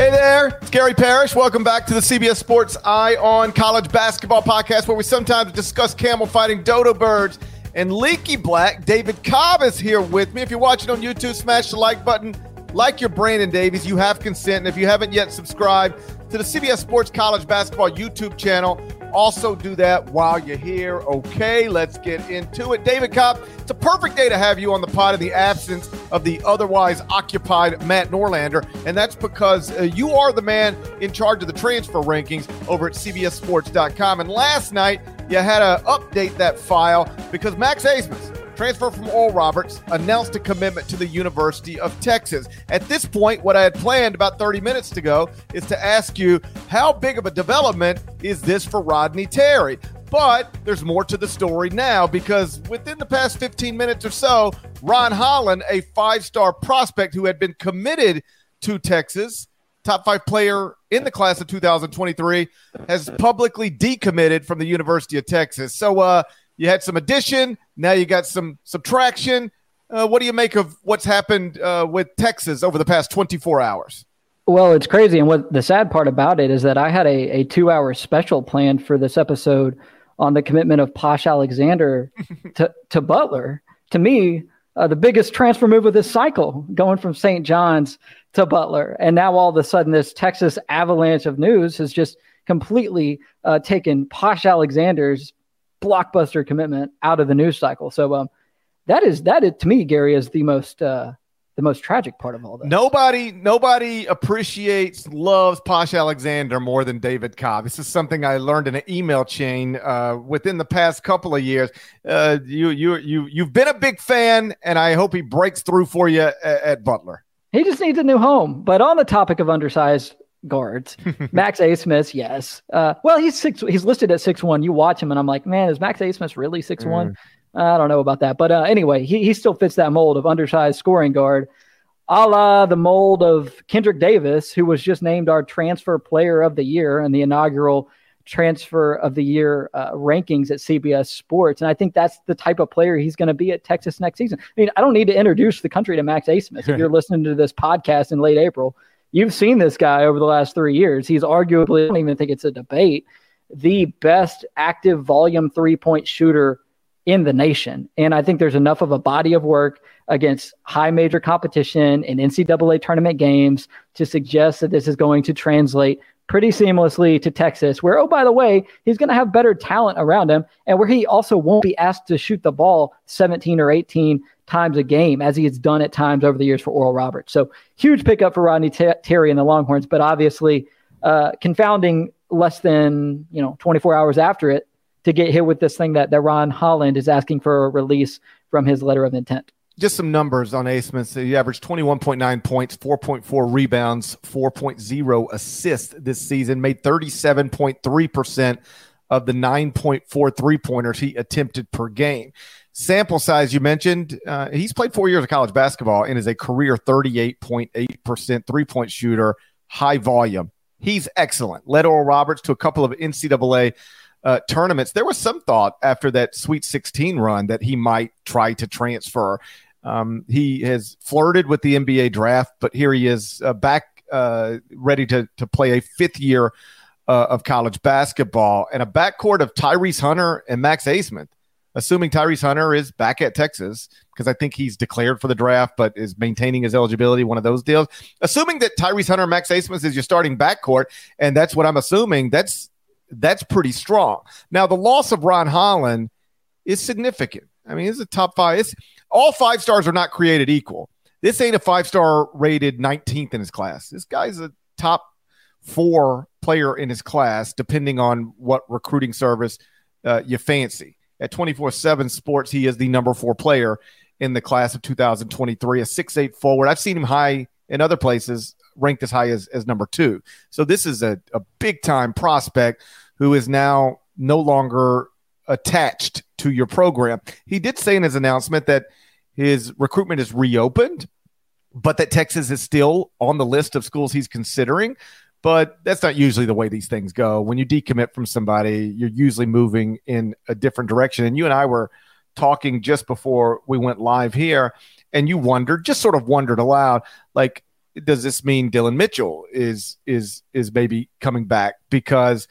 Hey there, it's Gary Parrish. Welcome back to the CBS Sports Eye on College Basketball Podcast, where we sometimes discuss camel fighting dodo birds and leaky black. David Cobb is here with me. If you're watching on YouTube, smash the like button. Like your Brandon Davies, you have consent. And if you haven't yet subscribed to the CBS Sports College Basketball YouTube channel, also do that while you're here. Okay, let's get into it. David Cobb, it's a perfect day to have you on the pod in the absence of the otherwise occupied Matt Norlander. And that's because uh, you are the man in charge of the transfer rankings over at CBSSports.com. And last night, you had to update that file because Max Abmas transfer from Oral Roberts, announced a commitment to the University of Texas. At this point, what I had planned about 30 minutes ago is to ask you how big of a development is this for Rodney Terry? But there's more to the story now because within the past 15 minutes or so, Ron Holland, a five star prospect who had been committed to Texas, top five player in the class of 2023, has publicly decommitted from the University of Texas. So, uh, you had some addition. Now you got some subtraction. Uh, what do you make of what's happened uh, with Texas over the past 24 hours? Well, it's crazy. And what the sad part about it is that I had a, a two hour special planned for this episode on the commitment of Posh Alexander to, to Butler. To me, uh, the biggest transfer move of this cycle, going from St. John's to Butler. And now all of a sudden, this Texas avalanche of news has just completely uh, taken Posh Alexander's blockbuster commitment out of the news cycle. So um, that is that is, to me, Gary, is the most uh, the most tragic part of all this. Nobody nobody appreciates loves Posh Alexander more than David Cobb. This is something I learned in an email chain uh, within the past couple of years. Uh, you you you you've been a big fan, and I hope he breaks through for you at, at Butler. He just needs a new home. But on the topic of undersized guards. Max Abmas, yes. Uh, well, he's six. He's listed at six one. You watch him, and I'm like, man, is Max Abmas really six mm. one? I don't know about that, but uh, anyway, he he still fits that mold of undersized scoring guard, a la the mold of Kendrick Davis, who was just named our transfer player of the year in the inaugural transfer of the year uh, rankings at CBS Sports. And I think that's the type of player he's going to be at Texas next season. I mean, I don't need to introduce the country to Max Abmas. if you're listening to this podcast in late April, You've seen this guy over the last three years. He's arguably, I don't even think it's a debate, the best active volume three point shooter in the nation. And I think there's enough of a body of work against high major competition in NCAA tournament games to suggest that this is going to translate pretty seamlessly to Texas, where, oh, by the way, he's going to have better talent around him and where he also won't be asked to shoot the ball 17 or 18 times a game, as he has done at times over the years for Oral Roberts. So huge pickup for Rodney T- Terry and the Longhorns, but obviously uh, confounding less than you know 24 hours after it to get hit with this thing that, that Ron Holland is asking for a release from his letter of intent. Just some numbers on Abmas. He averaged 21.9 points, 4.4 rebounds, 4.0 assists this season, made 37.3% of the 9.4 three pointers he attempted per game sample size you mentioned, uh, he's played four years of college basketball and is a career 38.8% three point shooter, high volume. He's excellent. Led Oral Roberts to a couple of NCAA uh, tournaments. There was some thought after that Sweet 16 run that he might try to transfer. Um, he has flirted with the NBA draft, but here he is uh, back, uh, ready to to play a fifth year uh, of college basketball and a backcourt of Tyrese Hunter and Max Abmas. Assuming Tyrese Hunter is back at Texas, because I think he's declared for the draft, but is maintaining his eligibility, one of those deals. Assuming that Tyrese Hunter Max Abmas is your starting backcourt, and that's what I'm assuming, that's that's pretty strong. Now, the loss of Ron Holland is significant. I mean, it's a top five. It's all five stars are not created equal. This ain't a five star rated 19th in his class. This guy's a top four player in his class, depending on what recruiting service uh, you fancy. At 24 7 Sports, he is the number four player in the class of 2023, a six-eight forward. I've seen him high in other places, ranked as high as, as number two. So this is a, a big time prospect who is now no longer attached to your program. He did say in his announcement that his recruitment is reopened, but that Texas is still on the list of schools he's considering. But that's not usually the way these things go. When you decommit from somebody, you're usually moving in a different direction. And you and I were talking just before we went live here, and you wondered, just sort of wondered aloud, like, does this mean Dylan Mitchell is is is maybe coming back because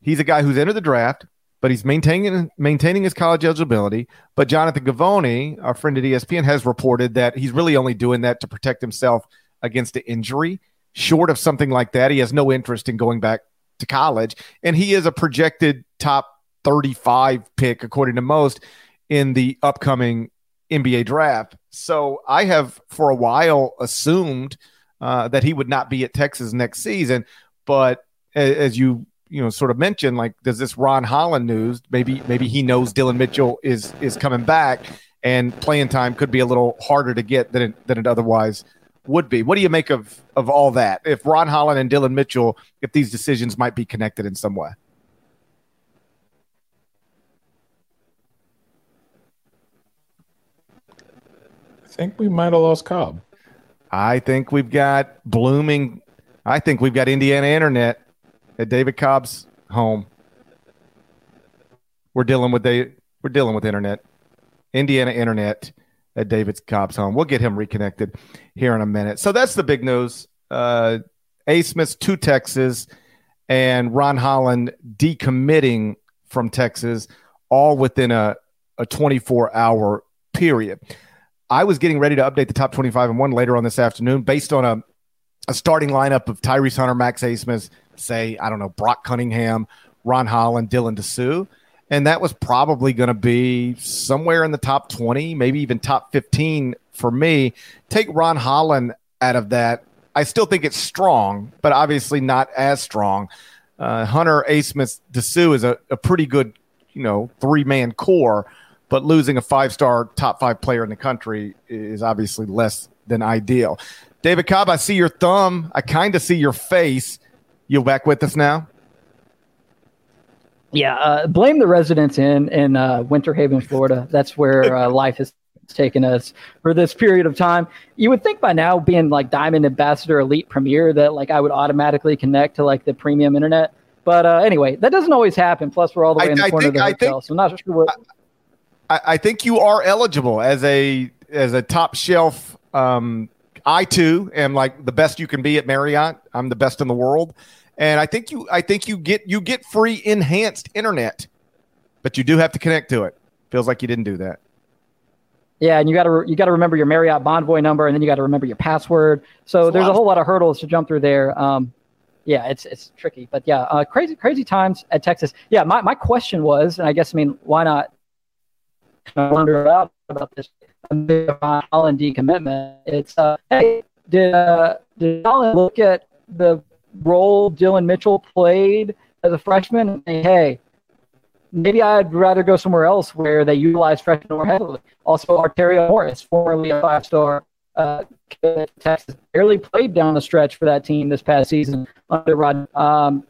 he's a guy who's entered the draft, but he's maintaining maintaining his college eligibility. But Jonathan Givony, our friend at ESPN, has reported that he's really only doing that to protect himself against an injury. Short of something like that, he has no interest in going back to college, and he is a projected top 35 pick according to most in the upcoming NBA draft. So I have for a while assumed uh, that he would not be at Texas next season. But as you you know sort of mentioned, like does this Ron Holland news? Maybe maybe he knows Dylan Mitchell is is coming back, and playing time could be a little harder to get than it, than it otherwise would be. What do you make of of all that? If Ron Holland and Dylan Mitchell, if these decisions might be connected in some way. I think we might have lost Cobb. I think we've got blooming. I think we've got Indiana internet at David Cobb's home. We're dealing with they we're dealing with internet. Indiana internet at David Cobb's home. We'll get him reconnected here in a minute. So that's the big news. Uh Abmas to Texas and Ron Holland decommitting from Texas all within a, a 24 hour period. I was getting ready to update the top 25 and one later on this afternoon based on a, a starting lineup of Tyrese Hunter, Max Abmas, say, I don't know, Brock Cunningham, Ron Holland, Dylan Disu. And that was probably going to be somewhere in the top 20, maybe even top 15 for me. Take Ron Holland out of that. I still think it's strong, but obviously not as strong. Uh, Hunter, Abmas, Disu is a, a pretty good, you know, three man core but losing a five star top five player in the country is obviously less than ideal. David Cobb, I see your thumb. I kind of see your face. You back with us now? Yeah, uh, blame the residents in in uh, Winter Haven, Florida. That's where uh, life has taken us for this period of time. You would think by now, being like Diamond Ambassador Elite Premier, that like I would automatically connect to like the premium internet. But uh, anyway, that doesn't always happen. Plus, we're all the way I, in the I corner think, of the hotel, think, so I'm not sure what. I, I, think you are eligible as a as a top shelf. Um, I too am like the best you can be at Marriott. I'm the best in the world, and I think you I think you get you get free enhanced internet, but you do have to connect to it. Feels like you didn't do that. Yeah, and you got to re- you got to remember your Marriott Bonvoy number, and then you got to remember your password. So there's a whole lot of hurdles to jump through there. Um, yeah, it's it's tricky, but yeah, uh, crazy crazy times at Texas. Yeah, my, my question was, and I guess I mean, why not I wonder about about this Holland decommitment. It's uh, hey, did uh, did Holland look at the role Dylan Mitchell played as a freshman and say, hey, maybe I'd rather go somewhere else where they utilize freshmen more heavily. Also, Arterio Morris, formerly a five-star uh, Texas, barely played down the stretch for that team this past season under Rod. Um,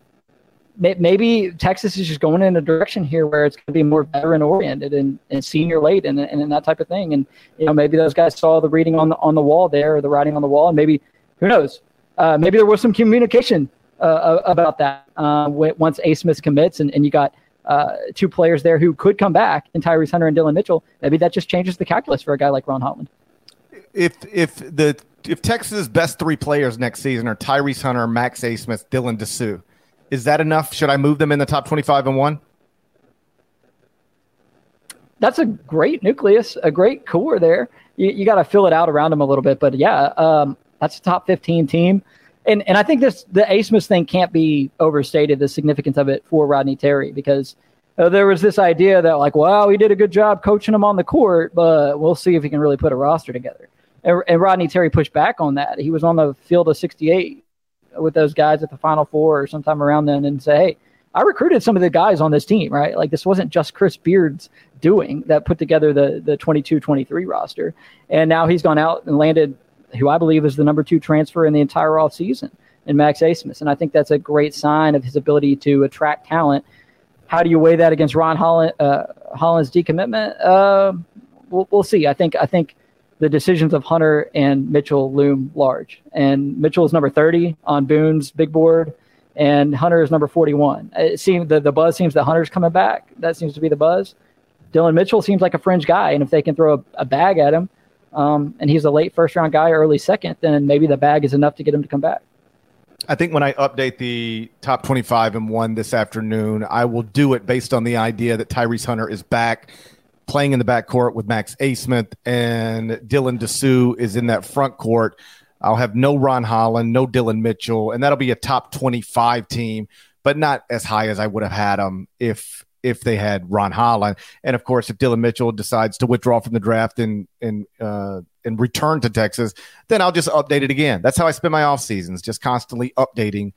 maybe Texas is just going in a direction here where it's going to be more veteran oriented and, and senior late and, and, and that type of thing. And, you know, maybe those guys saw the reading on the, on the wall there or the writing on the wall. And maybe, who knows, uh, maybe there was some communication uh, about that uh, once Abmas commits and, and you got uh, two players there who could come back in Tyrese Hunter and Dylan Mitchell. Maybe that just changes the calculus for a guy like Ron Holland. If if the if Texas's best three players next season are Tyrese Hunter, Max Abmas, Dylan Disu, is that enough? Should I move them in the top twenty-five and one? That's a great nucleus, a great core there. You, you got to fill it out around them a little bit, but yeah, um, that's a top fifteen team. And and I think this the Abmas thing can't be overstated the significance of it for Rodney Terry because uh, there was this idea that like wow he did a good job coaching him on the court but we'll see if he can really put a roster together. And, and Rodney Terry pushed back on that. He was on the field of 68 with those guys at the Final Four or sometime around then and say hey I recruited some of the guys on this team right? Like this wasn't just Chris Beard's doing that put together the the 22-23 roster. And now he's gone out and landed who I believe is the number two transfer in the entire offseason in Max Abmas. And I think that's a great sign of his ability to attract talent. How do you weigh that against Ron Holland, uh, Holland's decommitment? Uh, we'll, we'll see. I think I think the decisions of Hunter and Mitchell loom large. And Mitchell is number 30 on Boone's big board, and Hunter is number 41. It seems the, the buzz seems that Hunter's coming back. That seems to be the buzz. Dylan Mitchell seems like a fringe guy, and if they can throw a, a bag at him, um, and he's a late first round guy, early second, then maybe the bag is enough to get him to come back. I think when I update the top 25 and one this afternoon, I will do it based on the idea that Tyrese Hunter is back playing in the back court with Max Abmas and Dylan Disu is in that front court. I'll have no Ron Holland, no Dylan Mitchell, and that'll be a top 25 team, but not as high as I would have had them if if they had Ron Holland. And of course, if Dylan Mitchell decides to withdraw from the draft and and uh, and return to Texas, then I'll just update it again. That's how I spend my off seasons, just constantly updating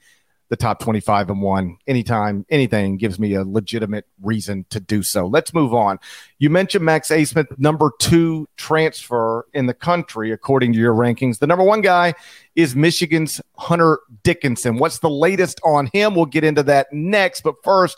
the top 25 and one anytime anything gives me a legitimate reason to do so. Let's move on. You mentioned Max Abmas, number two transfer in the country, according to your rankings. The number one guy is Michigan's Hunter Dickinson. What's the latest on him? We'll get into that next. But first,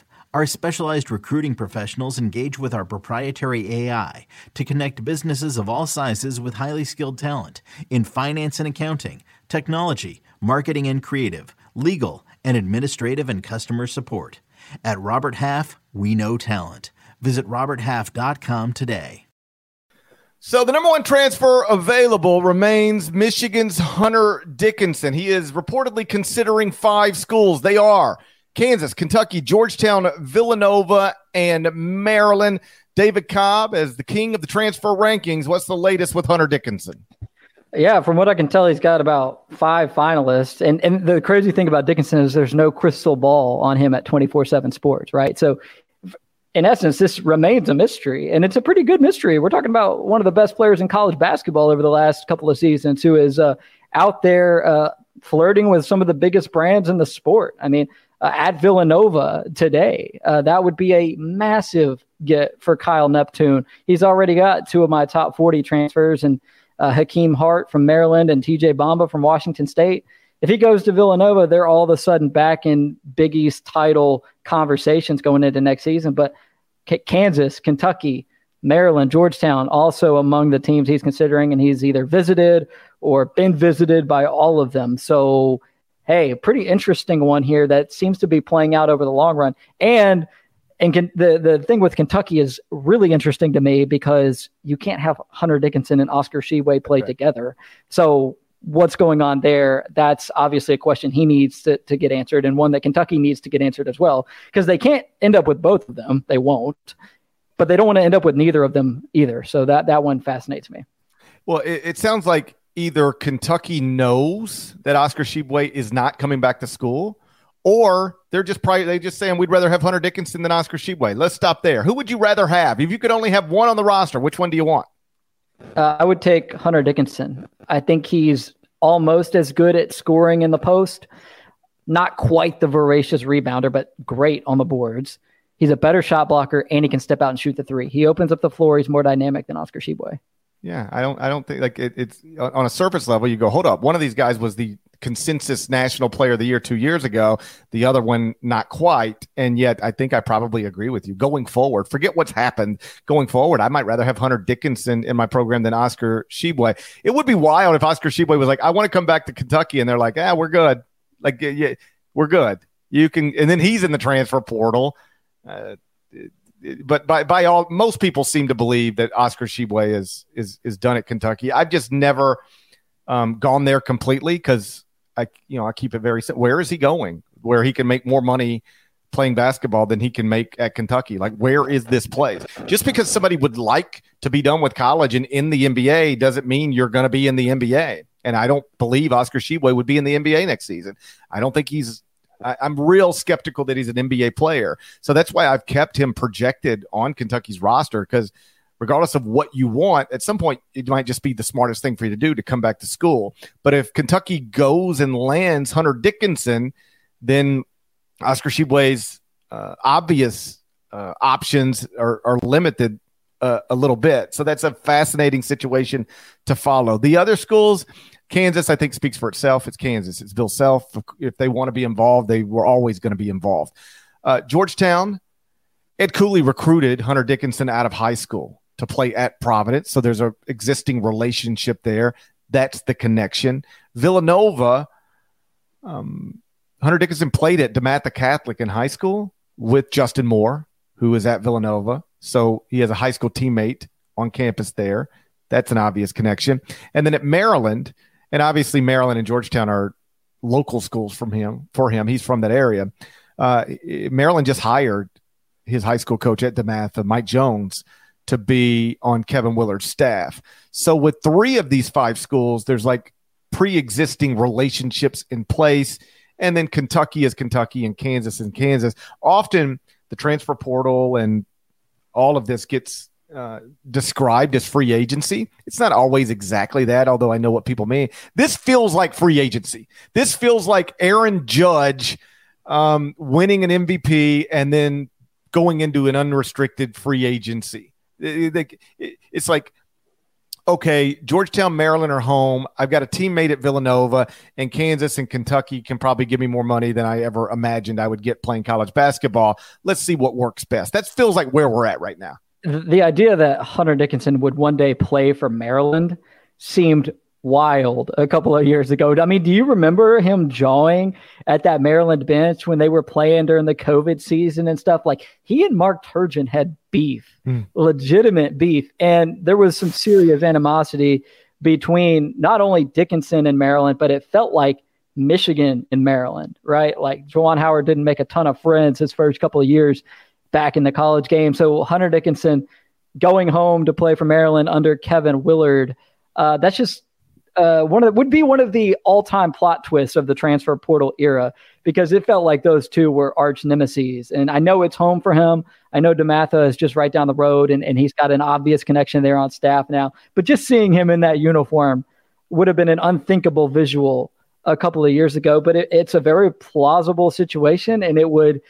Our specialized recruiting professionals engage with our proprietary AI to connect businesses of all sizes with highly skilled talent in finance and accounting, technology, marketing and creative, legal, and administrative and customer support. At Robert Half, we know talent. Visit RobertHalf.com today. So the number one transfer available remains Michigan's Hunter Dickinson. He is reportedly considering five schools. They are Kansas, Kentucky, Georgetown, Villanova, and Maryland. David Cobb as the king of the transfer rankings. What's the latest with Hunter Dickinson? Yeah, from what I can tell, he's got about five finalists. And and the crazy thing about Dickinson is there's no crystal ball on him at 24 7 sports, right? So, in essence, this remains a mystery. And it's a pretty good mystery. We're talking about one of the best players in college basketball over the last couple of seasons who is uh, out there uh, flirting with some of the biggest brands in the sport. I mean, uh, at Villanova today. Uh, that would be a massive get for Kyle Neptune. He's already got two of my top 40 transfers and uh, Hakim Hart from Maryland and TJ Bamba from Washington State. If he goes to Villanova, they're all of a sudden back in Big East title conversations going into next season. But K- Kansas, Kentucky, Maryland, Georgetown, also among the teams he's considering, and he's either visited or been visited by all of them. So hey, a pretty interesting one here that seems to be playing out over the long run. And and can, the the thing with Kentucky is really interesting to me because you can't have Hunter Dickinson and Oscar Tshiebwe play okay. together. So what's going on there? That's obviously a question he needs to, to get answered, and one that Kentucky needs to get answered as well, because they can't end up with both of them. They won't, but they don't want to end up with neither of them either. So that that one fascinates me. Well, it, it sounds like either Kentucky knows that Oscar Tshiebwe is not coming back to school, or they're just probably they just saying we'd rather have Hunter Dickinson than Oscar Tshiebwe. Let's stop there. Who would you rather have if you could only have one on the roster? Which one do you want? Uh, I would take Hunter Dickinson. I think he's almost as good at scoring in the post. Not quite the voracious rebounder, but great on the boards. He's a better shot blocker and he can step out and shoot the three. He opens up the floor. He's more dynamic than Oscar Tshiebwe. Yeah, I don't. I don't think like it, it's on a surface level. You go, hold up. One of these guys was the consensus national player of the year two years ago. The other one, not quite. And yet, I think I probably agree with you. Going forward, forget what's happened. Going forward, I might rather have Hunter Dickinson in my program than Oscar Tshiebwe. It would be wild if Oscar Tshiebwe was like, I want to come back to Kentucky, and they're like, ah, we're good. Like, yeah, we're good. You can, and then he's in the transfer portal. Uh, but by by all most people seem to believe that Oscar Tshiebwe is is is done at Kentucky. I've just never um, gone there completely because I you know I keep it very simple. Where is he going? Where he can make more money playing basketball than he can make at Kentucky? Like where is this place? Just because somebody would like to be done with college and in the NBA doesn't mean you're going to be in the NBA. And I don't believe Oscar Tshiebwe would be in the NBA next season. I don't think he's I, am real skeptical that he's an NBA player. So that's why I've kept him projected on Kentucky's roster because regardless of what you want, at some point it might just be the smartest thing for you to do to come back to school. But if Kentucky goes and lands Hunter Dickinson, then Oscar Tshiebwe's uh, obvious uh, options are, are limited uh, a little bit. So that's a fascinating situation to follow. The other schools, Kansas, I think, speaks for itself. It's Kansas. It's Bill Self. If they want to be involved, they were always going to be involved. Uh, Georgetown, Ed Cooley recruited Hunter Dickinson out of high school to play at Providence. So there's a existing relationship there. That's the connection. Villanova, um, Hunter Dickinson played at DeMatha Catholic in high school with Justin Moore, who is at Villanova. So he has a high school teammate on campus there. That's an obvious connection. And then at Maryland, and obviously Maryland and Georgetown are local schools from him for him. He's from that area. Uh, Maryland just hired his high school coach at DeMatha, Mike Jones, to be on Kevin Willard's staff. So with three of these five schools, there's like pre-existing relationships in place, and then Kentucky is Kentucky and Kansas and Kansas. Often the transfer portal and all of this gets uh, described as free agency. It's not always exactly that, although I know what people mean. This feels like free agency. This feels like Aaron Judge um, winning an MVP and then going into an unrestricted free agency. It's like, okay, Georgetown, Maryland are home. I've got a teammate at Villanova, and Kansas and Kentucky can probably give me more money than I ever imagined I would get playing college basketball. Let's see what works best. That feels like where we're at right now the idea that Hunter Dickinson would one day play for Maryland seemed wild a couple of years ago. I mean, do you remember him jawing at that Maryland bench when they were playing during the COVID season and stuff? Like he and Mark Turgeon had beef, mm. legitimate beef. And there was some serious animosity between not only Dickinson and Maryland, but it felt like Michigan and Maryland, right? Like Juwan Howard didn't make a ton of friends his first couple of years back in the college game. So Hunter Dickinson going home to play for Maryland under Kevin Willard. Uh, that's just uh, one of the, would be one of the all-time plot twists of the transfer portal era because it felt like those two were arch nemesis. And I know it's home for him. I know DeMatha is just right down the road, and, and he's got an obvious connection there on staff now. But just seeing him in that uniform would have been an unthinkable visual a couple of years ago. But it, it's a very plausible situation, and it would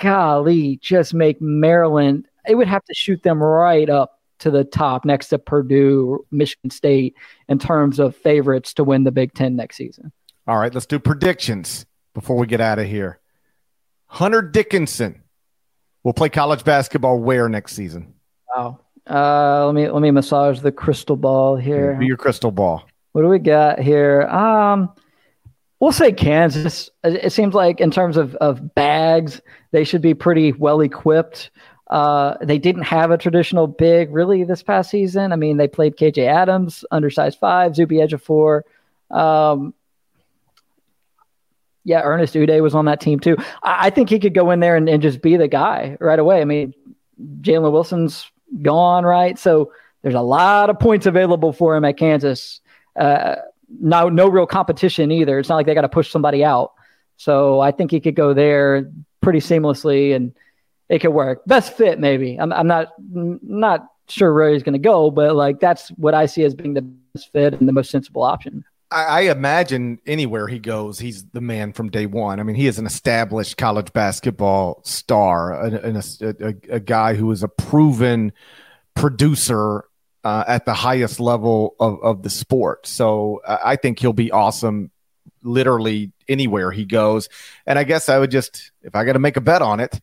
golly, just make Maryland, it would have to shoot them right up to the top next to Purdue, Michigan State in terms of favorites to win the Big Ten next season. All right, let's do predictions before we get out of here. Hunter Dickinson will play college basketball where next season? Wow. Uh, let me let me massage the crystal ball here. Be your crystal ball. What do we got here? Um, we'll say Kansas. It seems like in terms of, of bags, they should be pretty well equipped. Uh, they didn't have a traditional big really this past season. I mean, they played KJ Adams, undersized five, Zuby Ejiofor. Um, yeah, Ernest Udeh was on that team too. I, I think he could go in there and, and, just be the guy right away. I mean, Jalen Wilson's gone, right? So there's a lot of points available for him at Kansas. Uh, no no real competition either. It's not like they got to push somebody out. So I think he could go there pretty seamlessly and it could work. Best fit, maybe. I'm, I'm not not sure where he's going to go, but like that's what I see as being the best fit and the most sensible option. I, I imagine anywhere he goes, he's the man from day one. I mean, he is an established college basketball star, a, a, a, a guy who is a proven producer uh, at the highest level of, of the sport. So uh, I think he'll be awesome literally anywhere he goes. And I guess I would just, if I got to make a bet on it,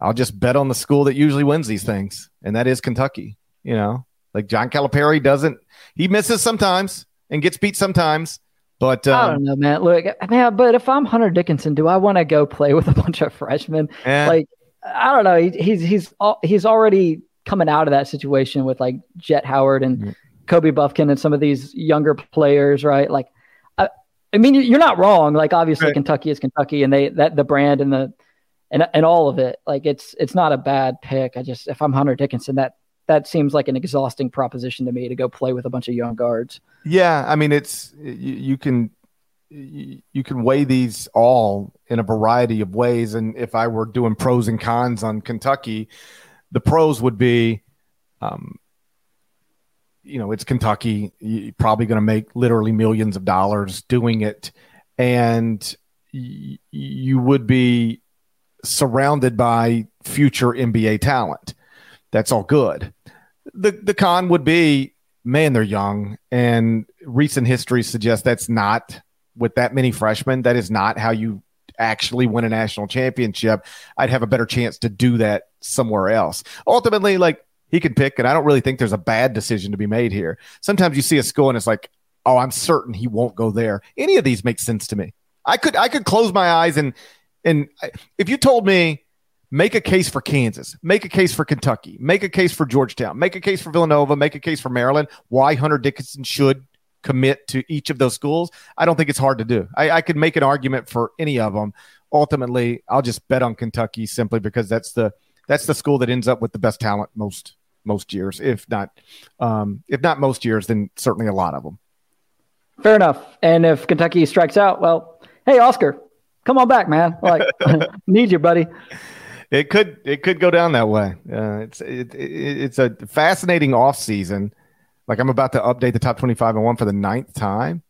I'll just bet on the school that usually wins these things, and that is Kentucky. You know, like John Calipari doesn't, he misses sometimes and gets beat sometimes. But um, I don't know, man. Look, man, but if I'm Hunter Dickinson, do I want to go play with a bunch of freshmen? Eh. Like, I don't know. He, he's he's he's already coming out of that situation with like Jett Howard and Mm-hmm. Kobe Bufkin and some of these younger players, right? Like, I, I mean, you're not wrong. Like, obviously, Right. Kentucky is Kentucky, and they that the brand and the and and all of it. Like, it's it's not a bad pick. I just if I'm Hunter Dickinson, that that seems like an exhausting proposition to me to go play with a bunch of young guards. Yeah, I mean it's you, you can you, you can weigh these all in a variety of ways and if I were doing pros and cons on Kentucky, the pros would be um you know, it's Kentucky, you're probably going to make literally millions of dollars doing it and y- you would be surrounded by future NBA talent. That's all good. The the con would be man, they're young, and recent history suggests that's not with that many freshmen. That is not how you actually win a national championship. I'd have a better chance to do that somewhere else. Ultimately, like he can pick, and I don't really think there's a bad decision to be made here. Sometimes you see a school and it's like, oh, I'm certain he won't go there. Any of these make sense to me. I could I could close my eyes and and if you told me make a case for Kansas, make a case for Kentucky, make a case for Georgetown, make a case for Villanova, make a case for Maryland, why Hunter Dickinson should commit to each of those schools, I don't think it's hard to do. I, I could make an argument for any of them. Ultimately, I'll just bet on Kentucky simply because that's the that's the school that ends up with the best talent most most years, if not um, if not most years, then certainly a lot of them. Fair enough. And if Kentucky strikes out, well, hey Oscar, come on back, man. Like, need you, buddy. It could it could go down that way. Uh, it's it, it, it's a fascinating off season. Like I'm about to update the top 25 and one for the ninth time,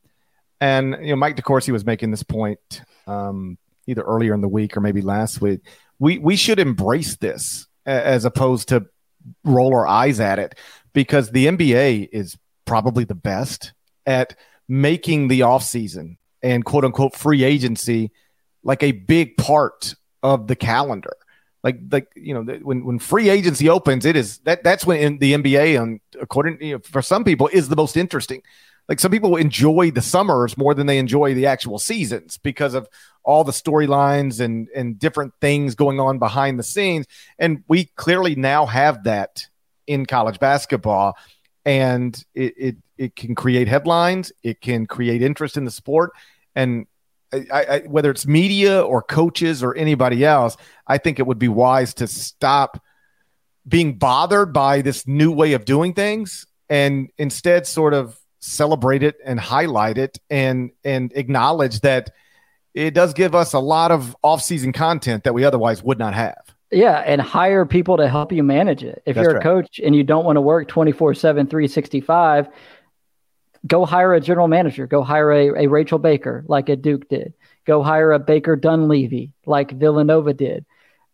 and you know Mike DeCourcy was making this point um, either earlier in the week or maybe last week. We we should embrace this as opposed to roll our eyes at it because the NBA is probably the best at making the off season and quote unquote free agency like a big part of the calendar like like you know when when free agency opens it is that that's when in the NBA and um, according you know, for some people is the most interesting. Like some people enjoy the summers more than they enjoy the actual seasons because of all the storylines and and different things going on behind the scenes. And we clearly now have that in college basketball and it it, it can create headlines it can create interest in the sport and I, I, whether it's media or coaches or anybody else, I think it would be wise to stop being bothered by this new way of doing things and instead sort of celebrate it and highlight it and and acknowledge that it does give us a lot of off-season content that we otherwise would not have. Yeah, and hire people to help you manage it. If That's you're a right. coach and you don't want to work 24 7, 365, go hire a general manager. Go hire a, a Rachel Baker like a Duke did. Go hire a Baker Dunleavy like Villanova did.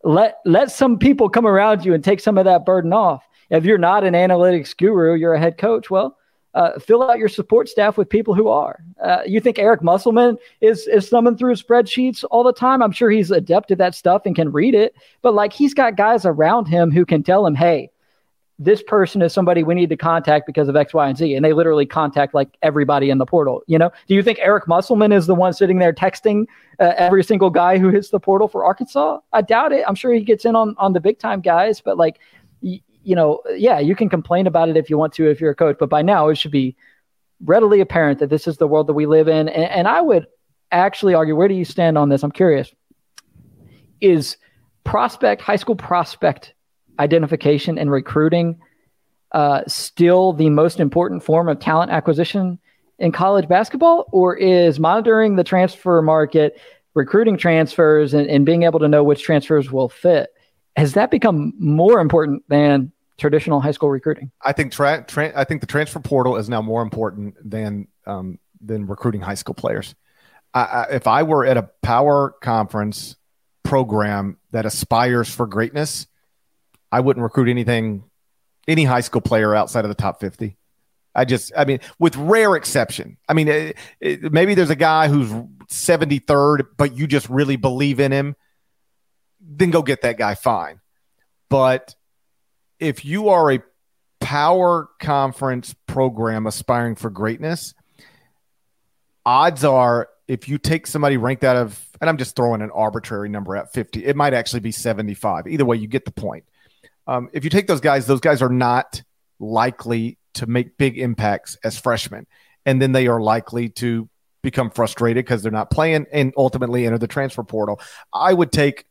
Let let some people come around you and take some of that burden off. If you're not an analytics guru, you're a head coach. Well, uh, fill out your support staff with people who are. Uh, you think Eric Musselman is is thumbing through spreadsheets all the time? I'm sure he's adept at that stuff and can read it. But like he's got guys around him who can tell him, "Hey, this person is somebody we need to contact because of X, Y, and Z. And they literally contact like everybody in the portal. You know, do you think Eric Musselman is the one sitting there texting uh, every single guy who hits the portal for Arkansas? I doubt it. I'm sure he gets in on, on the big time guys, but like, y- you know, yeah, you can complain about it if you want to, if you're a coach, but by now it should be readily apparent that this is the world that we live in. And, and I would actually argue, where do you stand on this? I'm curious. Is prospect, high school prospect identification and recruiting uh, still the most important form of talent acquisition in college basketball, or is monitoring the transfer market, recruiting transfers and, and being able to know which transfers will fit, has that become more important than traditional high school recruiting? I think tra- tra- I think the transfer portal is now more important than um, than recruiting high school players. I, I, if I were at a power conference program that aspires for greatness, I wouldn't recruit anything, any high school player outside of the top fifty. I just, I mean, with rare exception. I mean, it, it, maybe there's a guy who's 73rd, but you just really believe in him. Then go get that guy. Fine. But if you are a power conference program aspiring for greatness, odds are if you take somebody ranked out of, and I'm just throwing an arbitrary number at 50, it might actually be 75. Either way, you get the point. Um, if you take those guys, those guys are not likely to make big impacts as freshmen. And then they are likely to become frustrated because they're not playing and ultimately enter the transfer portal. I would take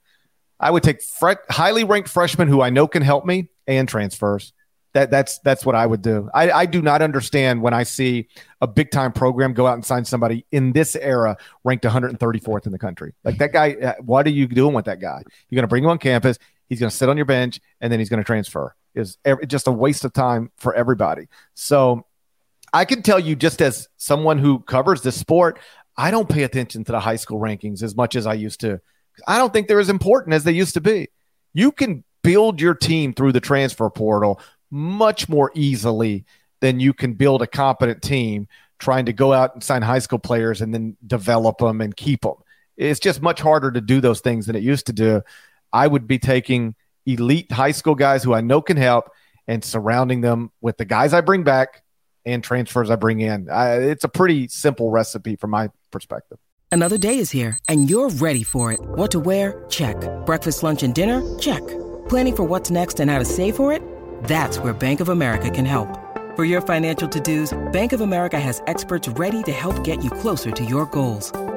I would take fre- highly ranked freshmen who I know can help me and transfers. That that's that's what I would do. I, I do not understand when I see a big time program go out and sign somebody in this era ranked 134th in the country. Like that guy, uh, what are you doing with that guy? You're going to bring him on campus. He's going to sit on your bench and then he's going to transfer. Is just a waste of time for everybody. So I can tell you, just as someone who covers this sport, I don't pay attention to the high school rankings as much as I used to. I don't think they're as important as they used to be. You can build your team through the transfer portal much more easily than you can build a competent team trying to go out and sign high school players and then develop them and keep them. It's just much harder to do those things than it used to do. I would be taking elite high school guys who I know can help and surrounding them with the guys I bring back and transfers I bring in. I, it's a pretty simple recipe from my perspective. Another day is here and you're ready for it. What to wear? Check. Breakfast, lunch, and dinner? Check. Planning for what's next and how to save for it? That's where Bank of America can help. For your financial to-dos, Bank of America has experts ready to help get you closer to your goals.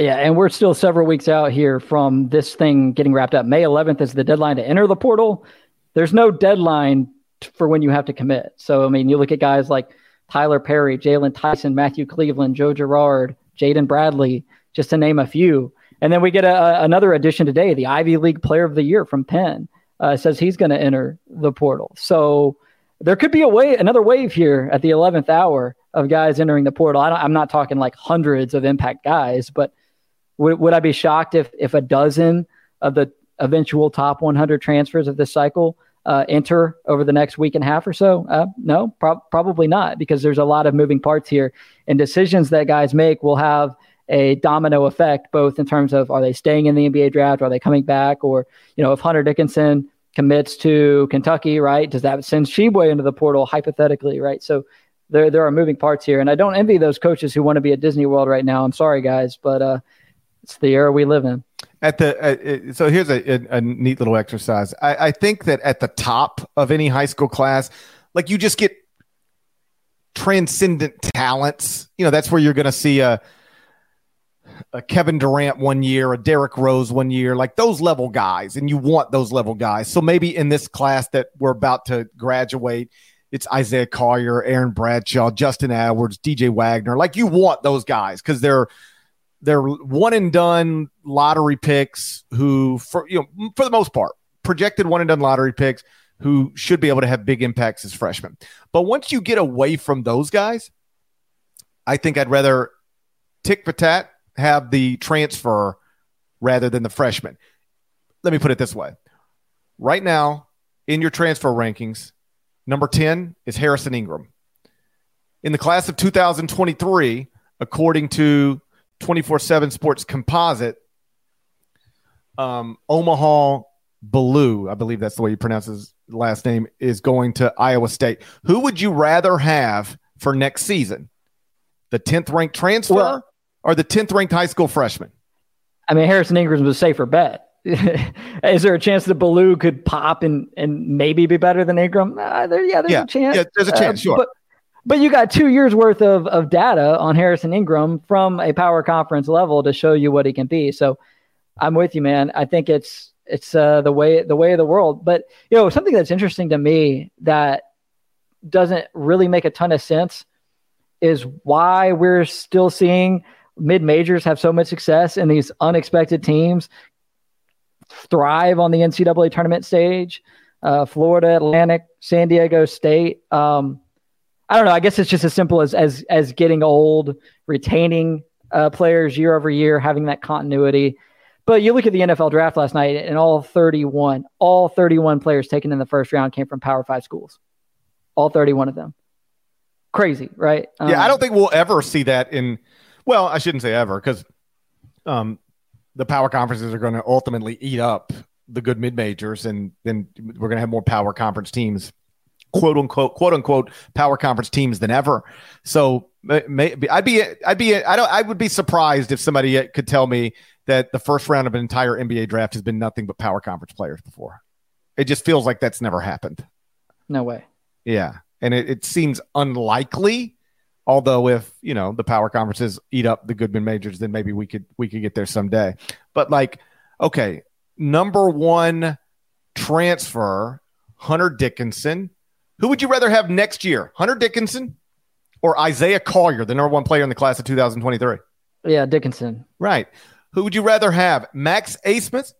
Yeah, and we're still several weeks out here from this thing getting wrapped up. May 11th is the deadline to enter the portal. There's no deadline for when you have to commit. So, I mean, you look at guys like Tyler Perry, Jaylon Tyson, Matthew Cleveland, Joe Girard, Jaden Bradley, just to name a few. And then we get a, another addition today, the Ivy League Player of the Year from Penn uh, says he's going to enter the portal. So there could be a way, another wave here at the 11th hour of guys entering the portal. I am not talking like hundreds of impact guys, but would, would I be shocked if if a dozen of the eventual top 100 transfers of this cycle uh, enter over the next week and a half or so? Uh, no, pro- probably not, because there's a lot of moving parts here, and decisions that guys make will have a domino effect, both in terms of are they staying in the NBA draft, are they coming back, or you know if Hunter Dickinson commits to Kentucky, right? Does that send Tshiebwe into the portal hypothetically, right? So there there are moving parts here, and I don't envy those coaches who want to be at Disney World right now. I'm sorry, guys, but uh, it's the era we live in. At the uh, so here's a, a, a, neat little exercise. I, I think that at the top of any high school class, like you just get transcendent talents. You know, that's where you're going to see a, a Kevin Durant one year, a Derrick Rose one year, like those level guys, and you want those level guys. So maybe in this class that we're about to graduate, it's Isaiah Collier, Aaron Bradshaw, Justin Edwards, DJ Wagner. Like you want those guys because they're they're one and done lottery picks who, for you know, for the most part, projected one and done lottery picks who should be able to have big impacts as freshmen. But once you get away from those guys, I think I'd rather tick for tat have the transfer rather than the freshman. Let me put it this way. Right now, in your transfer rankings, number 10 is Harrison Ingram. In the class of 2023, according to 24 7 Sports Composite, um, Omaha Biliew, I believe that's the way you pronounce his last name, is going to Iowa State. Who would you rather have for next season? The 10th ranked transfer Well- or the 10th ranked high school freshman? I mean, Harrison Ingram's a safer bet. Is there a chance that Biliew could pop and, and maybe be better than Ingram? Uh, there, yeah, there's Yeah, a chance. yeah, there's a chance, sure. But, but you got two years worth of, of data on Harrison Ingram from a power conference level to show you what he can be. So I'm with you, man. I think it's it's uh, the way the way of the world. But you know, something that's interesting to me that doesn't really make a ton of sense is why we're still seeing mid majors have so much success and these unexpected teams thrive on the NCAA tournament stage. Uh, Florida Atlantic, San Diego State. Um, I don't know. I guess it's just as simple as as as getting old, retaining uh, players year over year, having that continuity. But you look at the NFL draft last night, and all 31, all 31 players taken in the first round came from Power Five schools. All 31 of them. Crazy, right? Yeah, I Um, don't think we'll ever see that in. Well, I shouldn't say ever because um, the power conferences are going to ultimately eat up the good mid majors, and then we're going to have more power conference teams, quote unquote, quote unquote, power conference teams than ever. So maybe I'd be, I'd be, I don't, I would be surprised if somebody could tell me that the first round of an entire NBA draft has been nothing but power conference players before. It just feels like that's never happened. No way. Yeah. And it, it seems unlikely. Although if, you know, the power conferences eat up the Goodman majors, then maybe we could we could get there someday. But like, okay, number one transfer, Hunter Dickinson. Who would you rather have next year? Hunter Dickinson or Isaiah Collier, the number one player in the class of 2023? Yeah, Dickinson. Right. Who would you rather have? Max Abmas,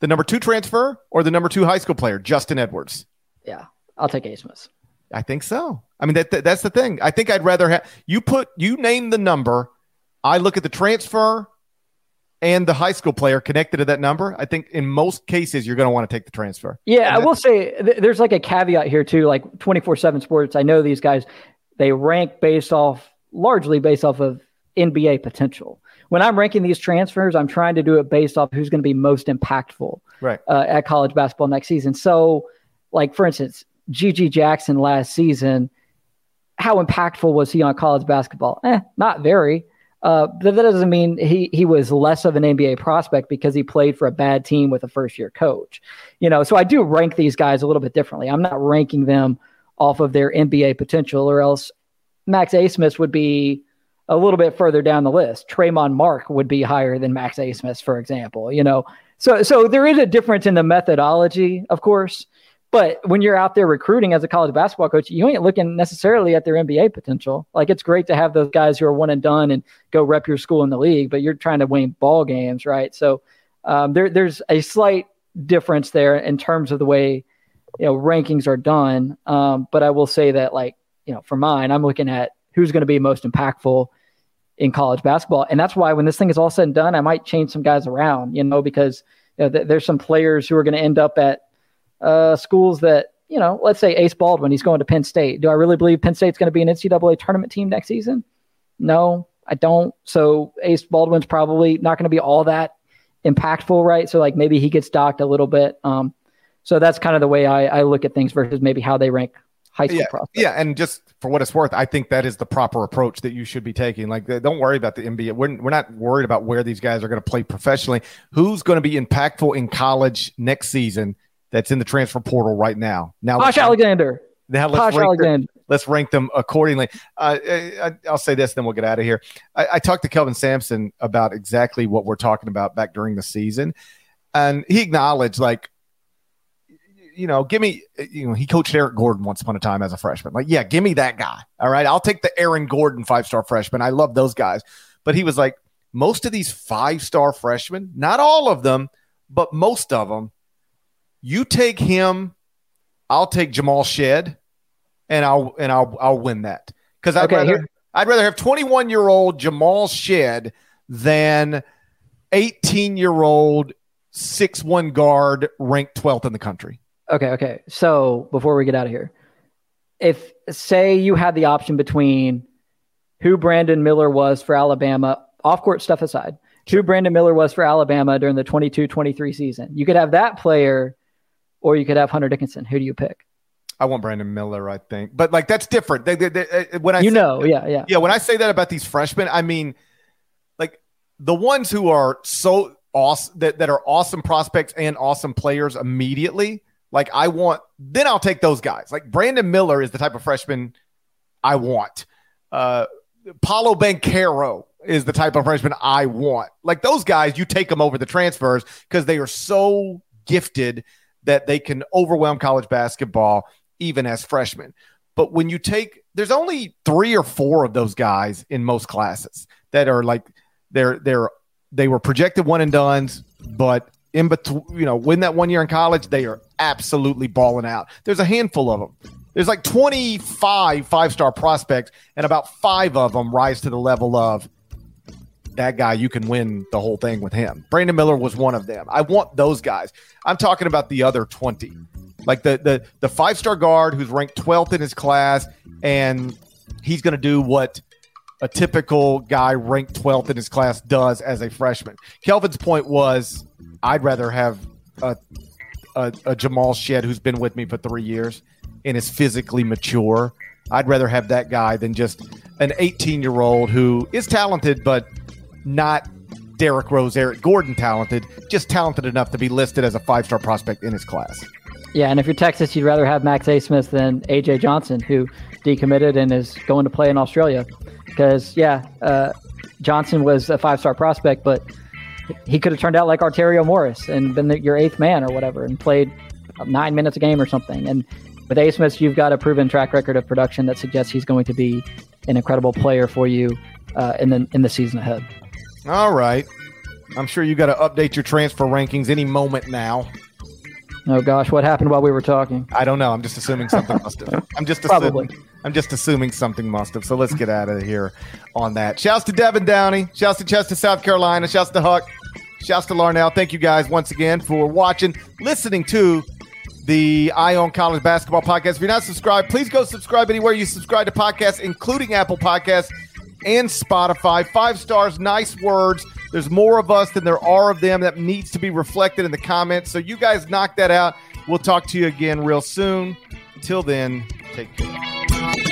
the number two transfer, or the number two high school player, Justin Edwards? Yeah, I'll take Abmas. I think so. I mean, that, that that's the thing. I think I'd rather have you put you name the number. I look at the transfer and the high school player connected to that number. I think in most cases you're going to want to take the transfer. Yeah, I will say th- there's like a caveat here too. Like 24 7 sports, I know these guys, they rank based off largely based off of NBA potential. When I'm ranking these transfers, I'm trying to do it based off who's going to be most impactful Right. uh, at college basketball next season. So, like for instance, GG Jackson last season, how impactful was he on college basketball? Eh, not very. Uh, but that doesn't mean he he was less of an NBA prospect because he played for a bad team with a first year coach. You know, so I do rank these guys a little bit differently. I'm not ranking them off of their NBA potential, or else Max Abmas would be a little bit further down the list. Tramon Mark would be higher than Max Abmas, for example. You know, so so there is a difference in the methodology, of course. But when you're out there recruiting as a college basketball coach, you ain't looking necessarily at their NBA potential. Like it's great to have those guys who are one and done and go rep your school in the league, but you're trying to win ball games, right? So um, there, there's a slight difference there in terms of the way you know rankings are done. Um, but I will say that, like you know, for mine, I'm looking at who's going to be most impactful in college basketball, and that's why when this thing is all said and done, I might change some guys around, you know, because you know, th- there's some players who are going to end up at uh, schools that, you know, let's say Ace Baldwin, he's going to Penn State. Do I really believe Penn State's going to be an NCAA tournament team next season? No, I don't. So Ace Baldwin's probably not going to be all that impactful, right? So like maybe he gets docked a little bit. Um, so that's kind of the way I, I look at things versus maybe how they rank high school Yeah, prospects. yeah, and just for what it's worth, I think that is the proper approach that you should be taking. Like, don't worry about the NBA. We're, we're not worried about where these guys are going to play professionally. Who's going to be impactful in college next season? That's in the transfer portal right now. Now, Posh Alexander. now let's Posh rank them, Alexander. let's rank them accordingly. Uh, I, I'll say this, then we'll get out of here. I, I talked to Kelvin Sampson about exactly what we're talking about back during the season, and he acknowledged like you know, give me, you know, he coached Eric Gordon once upon a time as a freshman. Like, yeah, give me that guy. All right. I'll take the Aaron Gordon five star freshman. I love those guys. But he was like, most of these five star freshmen, not all of them, but most of them, you take him, I'll take Jamal Shead, and I'll and I'll I'll win that. Because I'd Okay, rather here- I'd rather have 21 year old Jamal Shead than 18 year old six one guard ranked 12th in the country. Okay, okay. So before we get out of here, if say you had the option between who Brandon Miller was for Alabama, off court stuff aside, who Brandon Miller was for Alabama during the 22-23 season. You could have that player, or you could have Hunter Dickinson. Who do you pick? I want Brandon Miller, I think, but like that's different. They, they, they, uh, when I you say, know, yeah, yeah, yeah, when I say that about these freshmen, I mean like the ones who are so awesome that, that are awesome prospects and awesome players immediately. Like I want, then I'll take those guys. Like Brandon Miller is the type of freshman I want. Uh, Paolo Banchero is the type of freshman I want. Like those guys, you take them over the transfers because they are so gifted that they can overwhelm college basketball even as freshmen. But when you take, there's only three or four of those guys in most classes that are like they're they're they were projected one and duns, but in between, you know, win that one year in college, they are absolutely balling out. There's a handful of them. There's like 25 five star prospects, and about five of them rise to the level of that guy. You can win the whole thing with him. Brandon Miller was one of them. I want those guys. I'm talking about the other 20, like the the the five star guard who's ranked 12th in his class, and he's going to do what a typical guy ranked 12th in his class does as a freshman. Kelvin's point was I'd rather have a, a, a Jamal Shead who's been with me for three years and is physically mature. I'd rather have that guy than just an 18 year old who is talented, but not Derrick Rose, Eric Gordon talented, just talented enough to be listed as a five star prospect in his class. Yeah, and if you're Texas, you'd rather have Max Abmas than AJ Johnson, who decommitted and is going to play in Australia. Because yeah, uh, Johnson was a five star prospect, but he could have turned out like Arterio Morris and been the, your eighth man or whatever, and played nine minutes a game or something. And with Abmas, you've got a proven track record of production that suggests he's going to be an incredible player for you uh, in the in the season ahead. All right, I'm sure you got to update your transfer rankings any moment now. Oh gosh, what happened while we were talking? I don't know. I'm just assuming something must have. I'm just Probably. assuming. I'm just assuming something must have. So let's get out of here on that. Shouts to Devin Downey. Shouts to Chester, South Carolina. Shouts to Huck. Shouts to Larnell. Thank you guys once again for watching, listening to the Eye on College Basketball Podcast. If you're not subscribed, please go subscribe anywhere you subscribe to podcasts, including Apple Podcasts and Spotify. Five stars, nice words. There's more of us than there are of them. That needs to be reflected in the comments. So you guys knock that out. We'll talk to you again real soon. Until then, take care.